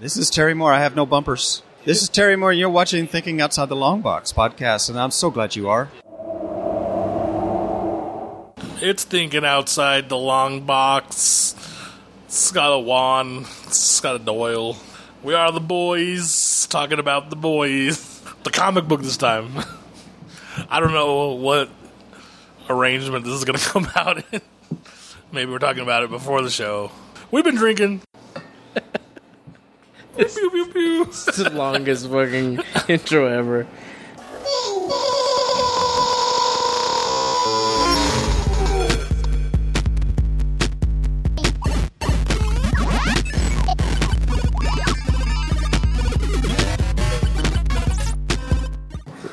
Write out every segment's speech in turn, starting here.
This is Terry Moore. I have no bumpers. This is Terry Moore, you're watching Thinking Outside the Long Box podcast, and I'm so glad you are. It's thinking outside the long box. It's got a Juan. It's got a Doyle. We are the boys talking about the boys. The comic book this time. I don't know what arrangement this is going to come out in. Maybe we're talking about it before the show. We've been drinking. Pew, pew, pew. It's the longest fucking intro ever.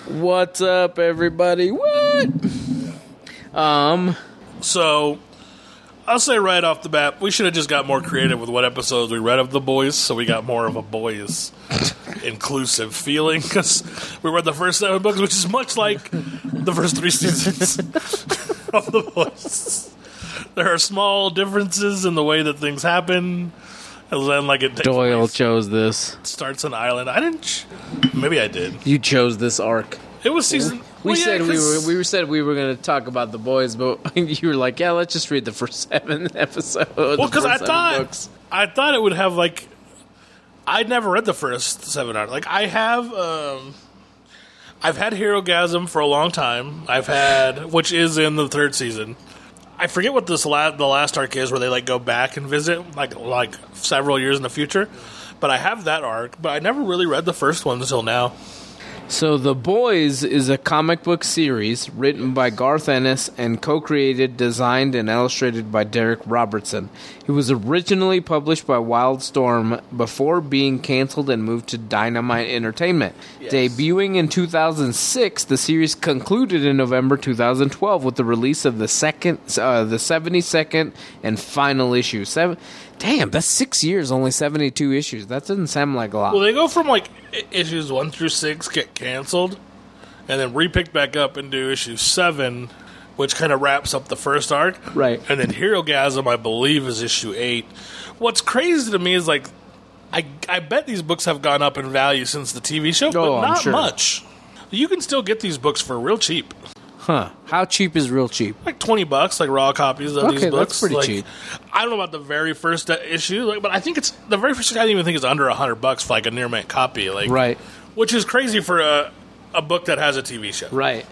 What's up, everybody? What? Um, So, I'll say right off the bat, we should have just got more creative with what episodes we read of the boys, so we got more of a boys inclusive feeling because we read the first seven books, which is much like the first three seasons of the boys. There are small differences in the way that things happen. And then, like it takes Doyle place- chose this. starts an island. I didn't. Ch- maybe I did. You chose this arc. It was season. We well, yeah, said we were we said we were going to talk about the boys, but you were like, "Yeah, let's just read the first seven episodes." Well, because I thought I thought it would have like I'd never read the first seven arcs. Like I have, um, I've had Herogasm for a long time. I've had, which is in the third season. I forget what this la- the last arc is, where they like go back and visit, like like several years in the future. But I have that arc, but I never really read the first one until now. So, The Boys is a comic book series written by Garth Ennis and co created, designed, and illustrated by Darick Robertson. It was originally published by Wildstorm before being canceled and moved to Dynamite Entertainment. Debuting in 2006, the series concluded in November 2012 with the release of the second, uh, the 72nd and final issue. Seven, damn, that's six years, only 72 issues. That doesn't sound like a lot. Well, they go from like issues one through six get canceled, and then repicked back up and do issue seven, which kind of wraps up the first arc. Right. And then Herogasm, I believe, is issue eight. What's crazy to me is like, I I bet these books have gone up in value since the TV show, oh, but Oh, I'm not sure. much. You can still get these books for real cheap, Huh. How cheap is real cheap? like twenty bucks, like raw copies of Okay, these that's books. pretty Like, cheap. I don't know about the very first uh, issue, like, but I think it's the very first. issue I didn't even think it's under a hundred bucks for like a near mint copy. Like, Right. which is crazy for a, a book that has a TV show. Right.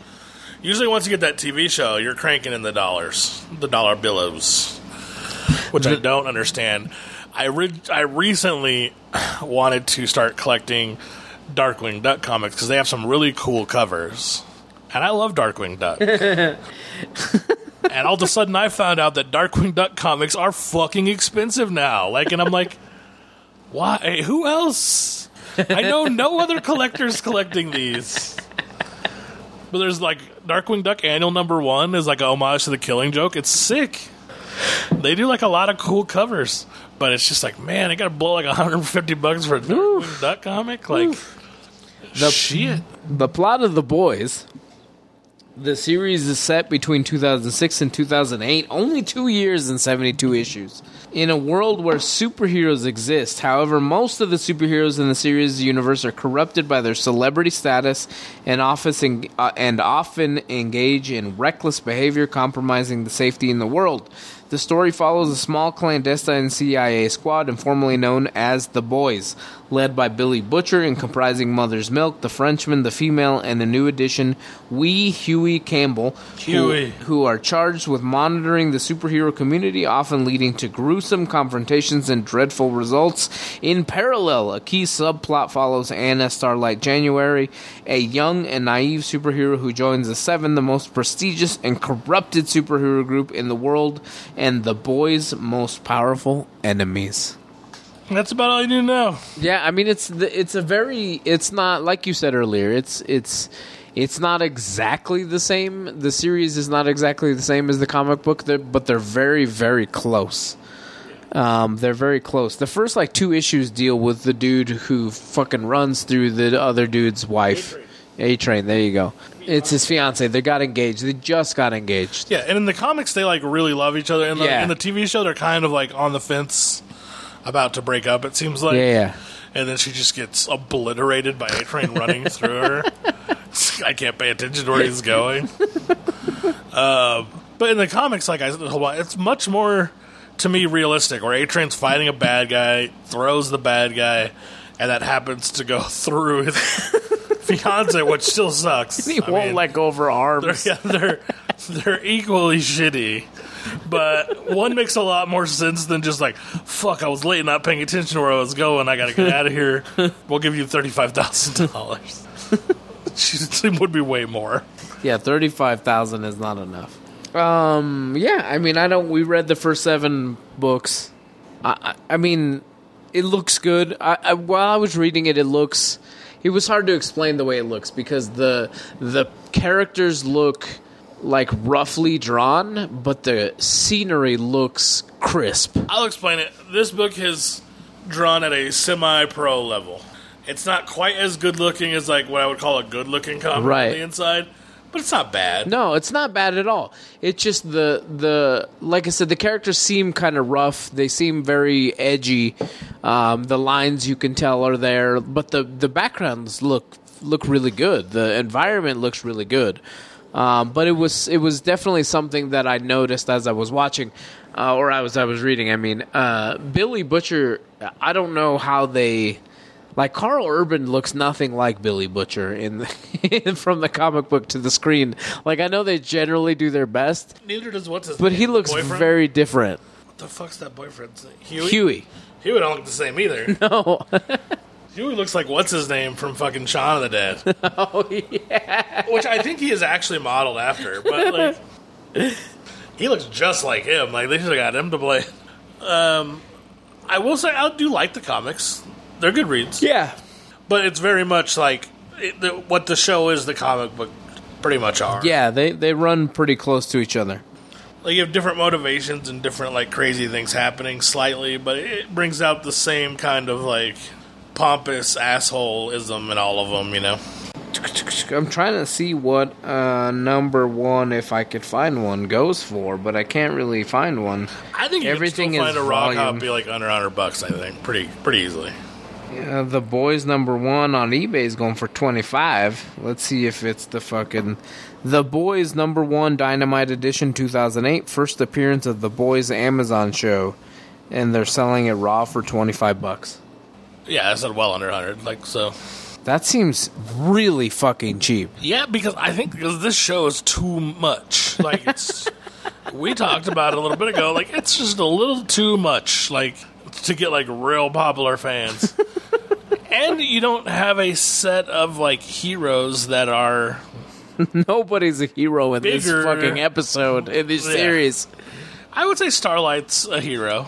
Usually, once you get that TV show, you're cranking in the dollars, the dollar billows, which I don't understand. I re- I recently wanted to start collecting Darkwing Duck comics because they have some really cool covers, and I love Darkwing Duck. and all of a sudden, I found out that Darkwing Duck comics are fucking expensive now. Like, and I'm like, why? Who else? I know no other collectors collecting these. But there's like Darkwing Duck Annual Number One is like a homage to the Killing Joke. It's sick. They do like a lot of cool covers, but it's just like, man, I got to blow like 150 bucks for a Darkwing Duck comic. Like, The- shit. The plot of The Boys. The series is set between 2006 and 2008, only two years and 72 issues. In a world where superheroes exist, however, most of the superheroes in the series universe are corrupted by their celebrity status and, office en- uh, and often engage in reckless behavior, compromising the safety in the world. The story follows a small clandestine CIA squad, informally known as the Boys, led by Billy Butcher and comprising Mother's Milk, the Frenchman, the female, and the new addition, Wee Hughie Campbell, who- Hughie. who are charged with monitoring the superhero community, often leading to gruesome confrontations and dreadful results. In parallel, a key subplot follows Annie Starlight January, a young and naive superhero who joins the Seven, the most prestigious and corrupted superhero group in the world, and the boys' most powerful enemies. That's about all you need to know. Yeah, I mean it's the, it's a very it's not like you said earlier. It's it's it's not exactly the same. The series is not exactly the same as the comic book, they're, but they're very very close. Um, they're very close. The first like two issues deal with the dude who fucking runs through the other dude's wife. A Train. There you go. It's his fiance. They got engaged. They just got engaged. Yeah, and in the comics, they like really love each other. In the, Yeah. in the TV show, they're kind of like on the fence, about to break up. It seems like. Yeah, yeah. and then she just gets obliterated by A Train running through her. I can't pay attention to where he's going. Um, but in the comics, like I said, hold on, it's much more to me realistic. Where A Train's fighting a bad guy, throws the bad guy, and that happens to go through his fiance, which still sucks. He I won't mean, let go of her arms. they're, yeah, they're they're equally shitty. But one makes a lot more sense than just like, fuck, I was late, not paying attention to where I was going. I gotta get out of here. We'll give you thirty five thousand dollars. It would be way more. Yeah, thirty-five thousand is not enough. Um, yeah, I mean, I don't. We read the first seven books. I, I, I mean, it looks good. I, I, while I was reading it, it looks. It was hard to explain the way it looks because the the characters look like roughly drawn, but the scenery looks crisp. I'll explain it. This book is drawn at a semi pro level. It's not quite as good looking as like what I would call a good looking comic Right. on the inside, but it's not bad. No, it's not bad at all. It's just the the like I said, the characters seem kind of rough. They seem very edgy. Um, the lines you can tell are there, but the the backgrounds look look really good. The environment looks really good. Um, but it was it was definitely something that I noticed as I was watching, uh, or I was I was reading. I mean, uh, Billy Butcher. I don't know how they like Karl Urban looks nothing like Billy Butcher in the, from the comic book to the screen. Like I know they generally do their best, Neither does what's his but name? he looks Boyfriend? very different. What the fuck's that boyfriend's name? Hughie? Hughie. Hughie don't look the same either. No. Hughie looks like what's his name from fucking Shaun of the Dead. oh yeah. Which I think he is actually modeled after, but like he looks just like him. Like they should have got him to play. Um, I will say I do like the comics. They're good reads, Yeah. but it's very much like it, the, what the show is. The comic book pretty much are. Yeah, they they run pretty close to each other. like you have different motivations and different like crazy things happening slightly, but it brings out the same kind of like pompous assholeism in all of them. You know. I'm trying to see what uh, number one, if I could find one, goes for, but I can't really find one. I think you Everything is find a raw volume. copy like under hundred bucks. I think pretty pretty easily. Uh, the boys number one on eBay is going for 25. Let's see if it's the fucking the boys number one Dynamite Edition 2008 first appearance of the boys Amazon show, and they're selling it raw for 25 bucks. Yeah, I said well under hundred. Like so. That seems really fucking cheap. Yeah, because I think because this show is too much. Like it's, we talked about it a little bit ago. Like it's just a little too much. Like to get like real popular fans, and you don't have a set of like heroes that are. Nobody's a hero in this fucking episode in this Yeah. series. I would say Starlight's a hero.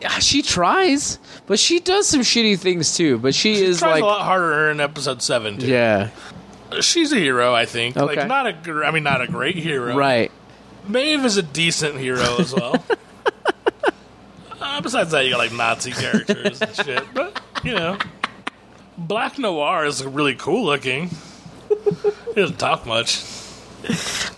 Yeah, she tries, but she does some shitty things too. But she, is Tries like, a lot harder in episode seven. Too. yeah, she's a hero. I think. Okay. Like not a. I mean, not a great hero. right. Maeve is a decent hero as well. uh, besides that, you got like Nazi characters and shit. But you know, Black Noir is really cool looking. He doesn't talk much.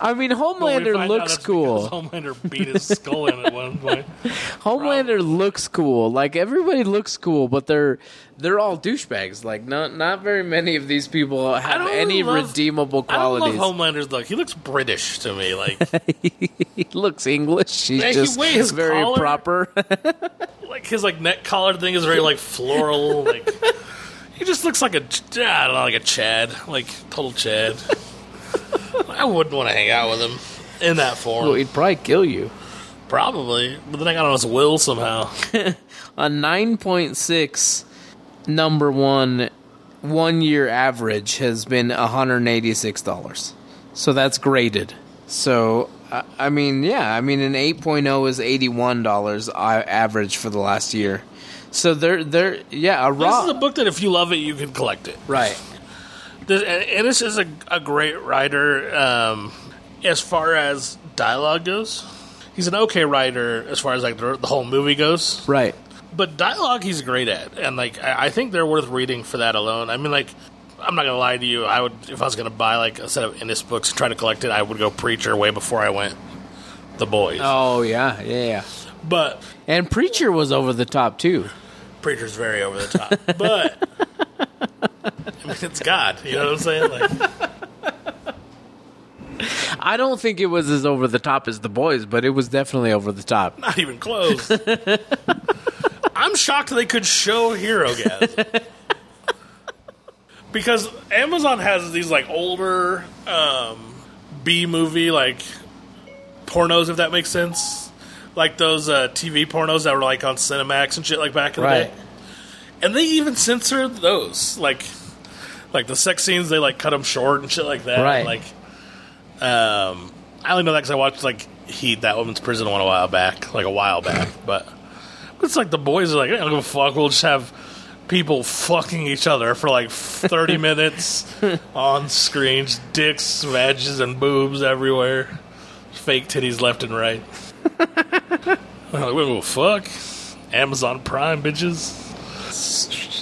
I mean, we Homelander out looks cool. Homelander beat his skull in at one point. Homelander looks cool. Like everybody looks cool, but they're they're all douchebags. Like not not very many of these people have any love- redeemable I qualities. love Homelander's look. He looks British to me. Like, he looks English. He's Yeah, he just wears very collar. proper. like his like neck collar thing is very like floral. Like, he just looks like a I don't know, like a Chad, like total Chad. I wouldn't want to hang out with him in that form. well, he'd probably kill you. Probably, but then I got on his will somehow. A nine point six number one one year average has been hundred and eighty six dollars. So that's graded. So I- mean, yeah, I mean an 8.0 is eighty one dollars average for the last year. So they're they're yeah a raw. This is a book that if you love it, you can collect it. right. This, and, and this is a, a great writer um, as far as dialogue goes. He's an okay writer as far as like the, the whole movie goes. Right. But dialogue, he's great at, and like I, I think they're worth reading for that alone. I mean, like I'm not gonna lie to you. I would if I was gonna buy like a set of Ennis books and try to collect it, I would go Preacher way before I went The Boys. Oh yeah, yeah, yeah. But And Preacher was over the top too. Preacher's very over the top, but I mean, it's God. You know what I'm saying? Like, I don't think it was as over the top as the boys, but it was definitely over the top. not even close. I'm shocked they could show Hero Gas. because Amazon has these like older um, B movie like pornos, if that makes sense. Like those uh, TV pornos that were like on Cinemax and shit like back in the day. And they even censored those. Like like the sex scenes, they like cut them short and shit like that. Right. Like, um, I only know that because I watched like Heat, that woman's prison one a while back, like a while back. But it's like the boys are like, I don't give a fuck. We'll just have people fucking each other for like thirty minutes on screens, dicks, vages, and boobs everywhere, fake titties left and right. I'm like, what the fuck? Amazon Prime bitches.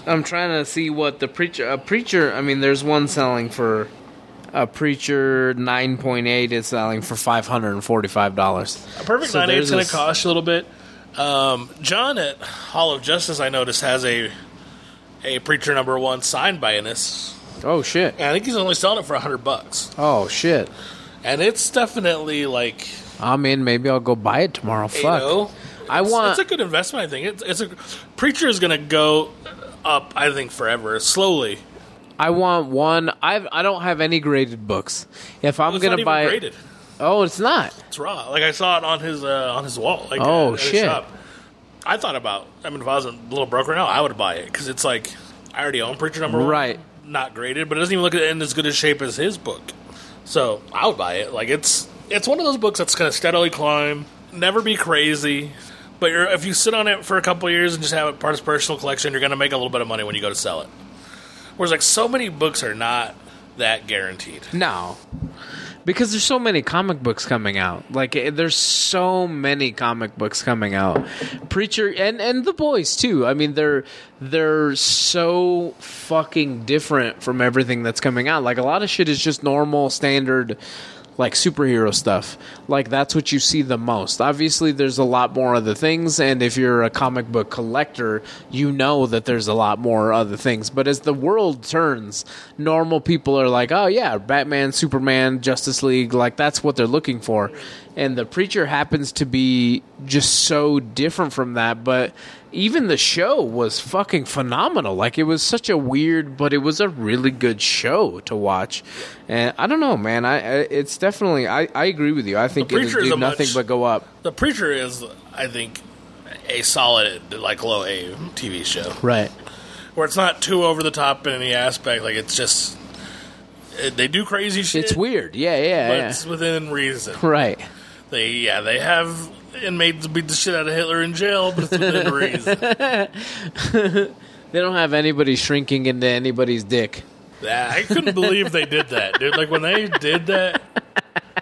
I'm trying to see what the preacher. A preacher. I mean, there's one selling for a preacher 9.8 is selling for five hundred and forty-five dollars. A perfect So nine eight's there's going to cost you a little bit. Um, John at Hall of Justice, I noticed, has a a preacher number one signed by Ennis. Oh shit! And I think he's only selling it for hundred bucks, Oh shit! and it's definitely like I'm in. Maybe I'll go buy it tomorrow. Fuck. know, I want. it's a good investment. I think it's, it's a preacher is going to go up. I think forever, slowly. I want one. I I don't have any graded books. If I'm It's gonna buy, graded. oh, it's not. It's raw. Like I saw it on his uh, on his wall. Like, Oh, at shit. shop. I thought about. I mean, if I was a little broke right now, I would buy it because it's like I already own Preacher Number One, Right. Not graded, but it doesn't even look in as good a shape as his book. So I would buy it. Like it's it's one of those books that's going to steadily climb, never be crazy. But you're, if you sit on it for a couple of years and just have it part of his personal collection, you're going to make a little bit of money when you go to sell it. Whereas like so many books are not that guaranteed. No. Because there's so many comic books coming out. Like eh, there's so many comic books coming out. Preacher and and the boys too. I mean they're they're so fucking different from everything that's coming out. Like a lot of shit is just normal standard like superhero stuff. Like that's what you see the most. Obviously there's a lot more other things and if you're a comic book collector, you know that there's a lot more other things. But as the world turns, normal people are like, "Oh yeah, Batman, Superman, Justice League, like that's what they're looking for." And the preacher happens to be just so different from that, but even the show was fucking phenomenal. Like it was such a weird, but it was a really good show to watch. And I don't know, man. I, I it's definitely I, I agree with you. I think The it Preacher is did a nothing much- but go up. The Preacher is, I think, a solid like low A TV show. Right. where it's not too over the top in any aspect. Like it's just eh, they do crazy shit. It's weird. Yeah, yeah, but yeah. it's within reason. Right. They yeah they have inmates beat the shit out of Hitler in jail, but it's within reason. They don't have anybody shrinking into anybody's dick. Yeah, I couldn't believe they did that, dude. Like when they did that.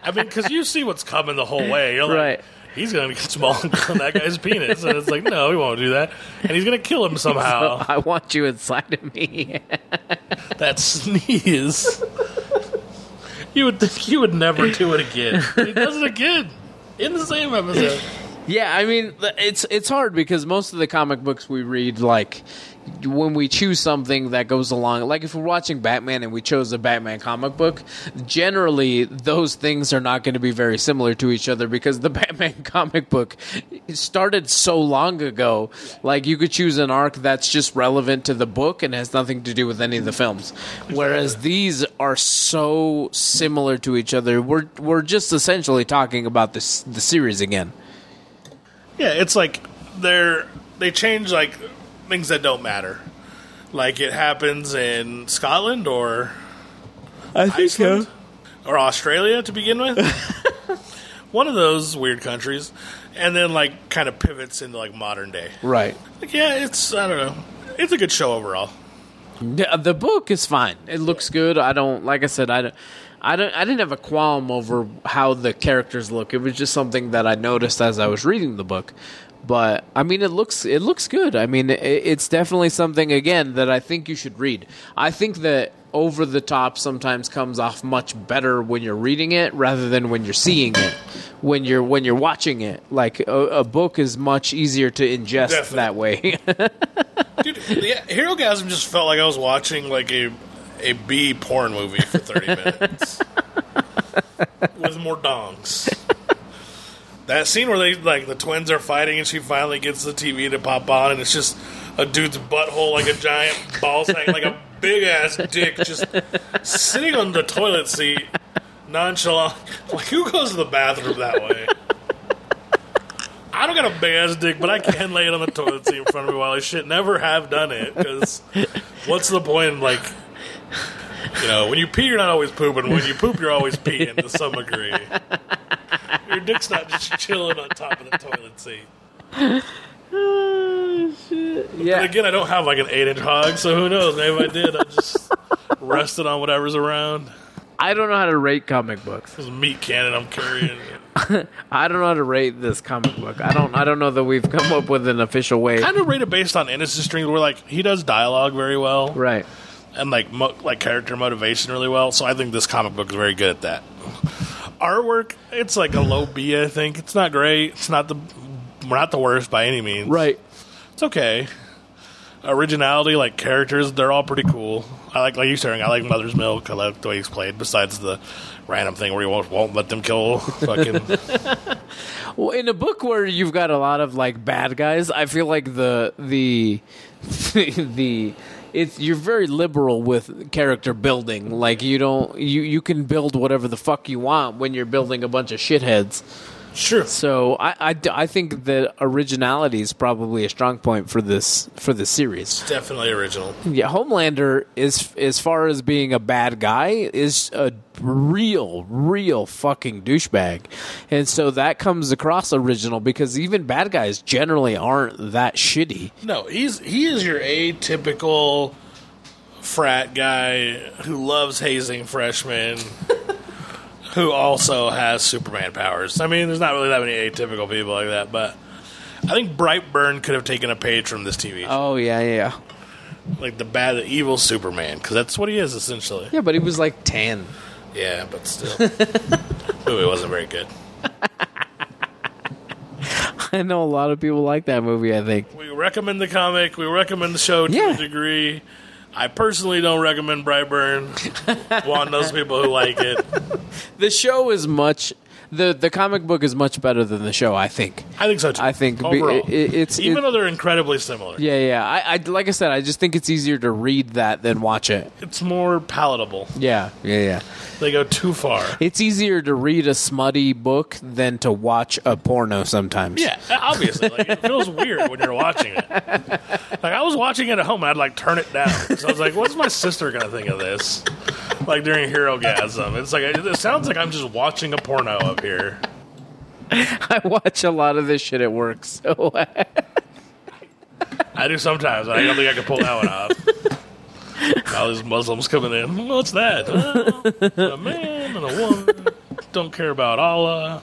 I mean, because you see what's coming the whole way. You're like, Right. he's going to get small on that guy's penis. And it's like, no, he won't do that. And he's going to kill him somehow. I want you inside of me. that sneeze. You would think he would never do it again. He does it again in the same episode. Yeah, I mean, it's it's hard because most of the comic books we read, like when we choose something that goes along, like if we're watching Batman and we chose a Batman comic book, generally those things are not going to be very similar to each other because the Batman comic book started so long ago. Like you could choose an arc that's just relevant to the book and has nothing to do with any of the films, whereas these are so similar to each other. We're we're just essentially talking about this the series again. Yeah, it's like they're they change like things that don't matter. Like it happens in Scotland or I think Iceland or Australia to begin with. One of those weird countries, and then like kind of pivots into like modern day. Right. Like, yeah, it's I don't know. It's a good show overall. Yeah, uh, the book is fine. It looks good. I don't like I said I don't I don't I didn't have a qualm over how the characters look. It was just something that I noticed as I was reading the book. But I mean it looks it looks good. I mean it, it's definitely something again that I think you should read. I think that over the top sometimes comes off much better when you're reading it rather than when you're seeing it. When you're when you're watching it, like a, a book is much easier to ingest Definitely. that way. Dude, the Herogasm just felt like I was watching like a a B porn movie for thirty minutes with more dongs. That scene where they like the twins are fighting and she finally gets the TV to pop on and it's just a dude's butthole like a giant ball sack, like a big ass dick just sitting on the toilet seat, nonchalant. Like who goes to the bathroom that way? I don't got a big ass dick, but I can lay it on the toilet seat in front of me while I shit. Never have done it because what's the point? in, Like, you know, when you pee, you're not always pooping. When you poop, you're always peeing to some degree. Your dick's not just chilling on top of the toilet seat. Oh, but Yeah. again, I don't have like an eight inch hog, so who knows? Maybe if I did, I just rested on whatever's around. I don't know how to rate comic books. This meat cannon I'm carrying. I don't know how to rate this comic book. I don't. I don't know that we've come up with an official way. kind of rate it based on innocent strings, where like he does dialogue very well. Right. and like mo- like character motivation really well. So I think this comic book is very good at that. Artwork, it's like a low B. I think it's not great. It's not the we're not the worst by any means. Right. It's okay. Originality, like characters, they're all pretty cool. I like like you saying. I like Mother's Milk. I like the way he's played. Besides the random thing where he won't, won't let them kill fucking. Well, in a book where you've got a lot of like bad guys, I feel like the the the it's you're very liberal with character building. Like you don't you you can build whatever the fuck you want when you're building a bunch of shitheads. Sure. So I, I, I think that originality is probably a strong point for this for this series. Definitely original. Yeah, Homelander is as far as being a bad guy is a real, real fucking douchebag, and so that comes across original because even bad guys generally aren't that shitty. No, he's he is your atypical frat guy who loves hazing freshmen, who also has Superman powers. I mean, there's not really that many atypical people like that, but I think Brightburn could have taken a page from this TV show, Oh yeah, yeah, like the bad, the evil Superman, because that's what he is essentially. yeah. But he was like tan. Yeah, but still, movie wasn't very good. I know a lot of people like that movie. I think. We recommend the comic. We recommend the show to Yeah. a degree. I personally don't recommend Brightburn. Juan knows people who like it. The show is much. The The comic book is much better than the show. I think. I think so too. I think be- overall, it- it- it's- even it- though they're incredibly similar, Yeah, yeah. I, I like I said, I just think it's easier to read that than watch it. it's more palatable. Yeah, yeah, yeah. They go too far. It's easier to read a smutty book than to watch a porno sometimes. Yeah, obviously, like, it feels weird when you're watching it. Like I was watching it at home, and I'd like turn it down. So I was like, "What's my sister gonna think of this?" Like during Herogasm, it's like it sounds like I'm just watching a porno up here. I watch a lot of this shit at work, so uh, I do sometimes. I don't think I can pull that one off. All these Muslims coming in. What's that? Well, a man and a woman don't care about Allah.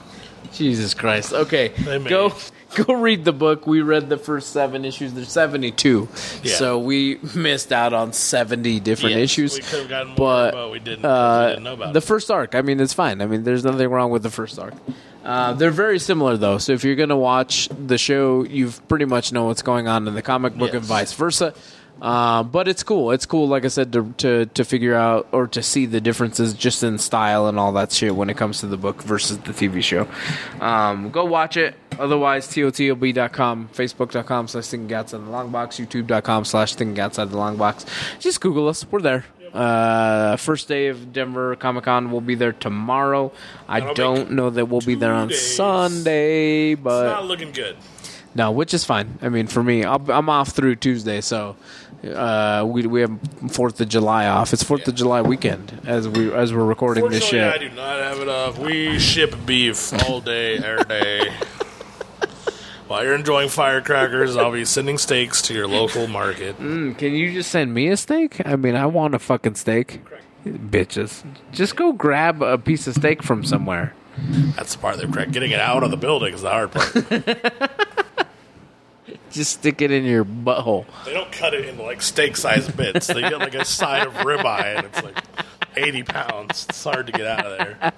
Jesus Christ. Okay, go. go read the book. We read the first seven issues. There's 72, Yeah. so we missed out on 70 different Yes, issues. We could have gotten more, but, but, we didn't. 'cause we Uh, didn't know about the it. first arc. I mean, it's fine. I mean, there's nothing wrong with the first arc. Uh, they're very similar though. So if you're going to watch the show, you've pretty much know what's going on in the comic book and vice versa. Uh, but it's cool. It's cool, like I said, to, to to figure out or to see the differences just in style and all that shit when it comes to the book versus the TV show. Um, go watch it. Otherwise, totob.com, facebook.com slash thinking outside the long box, youtube.com slash thinking outside the long box. Just Google us. We're there. Uh, first day of Denver Comic Con. We'll be there tomorrow. I That'll don't know that we'll be there on days. Sunday, it's but not looking good. No, which is fine. I mean, for me, I'll, I'm off through Tuesday, so uh, we we have Fourth of July off. It's Fourth of July weekend as we as we're recording this shit. I do not have it off. We ship beef all day, every day. While you're enjoying firecrackers, I'll be sending steaks to your local market. Mm, Can you just send me a steak? I mean, I want a fucking steak. Bitches, just go grab a piece of steak from somewhere. That's the part they're correct. Getting it out of the building is the hard part. Just stick it in your butthole. They don't cut it into like steak sized bits. They get like a side of ribeye and it's like 80 pounds. It's hard to get out of there.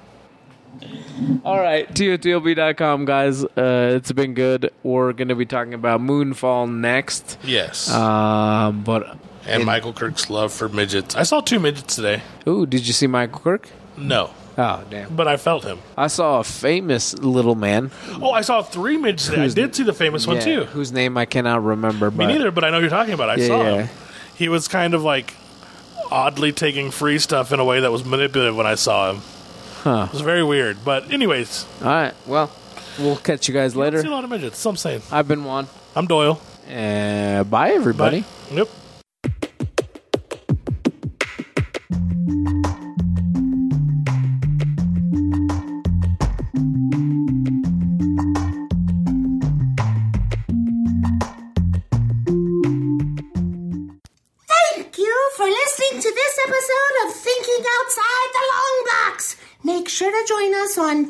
All right, TOTLB.com, guys. Uh, it's been good. We're going to be talking about Moonfall next. Yes. Um, but, and Michael Kirk's love for midgets. I saw two midgets today. ooh, did you see Michael Kirk? No, Oh, damn. but I felt him. I saw a famous little man. Oh, I saw three midgets today. I Who's- did see the famous one Yeah, too. Whose name I cannot remember. Me but neither, but I know who you're talking about. I Yeah, saw yeah. him. He was kind of like oddly taking free stuff in a way that was manipulative when I saw him. Huh. It was very weird. But anyways, All right. Well, we'll catch you guys I see a later. lot of midgets. So I'm saying. I've been Juan. I'm Doyle. Uh, bye, everybody. Bye. Yep.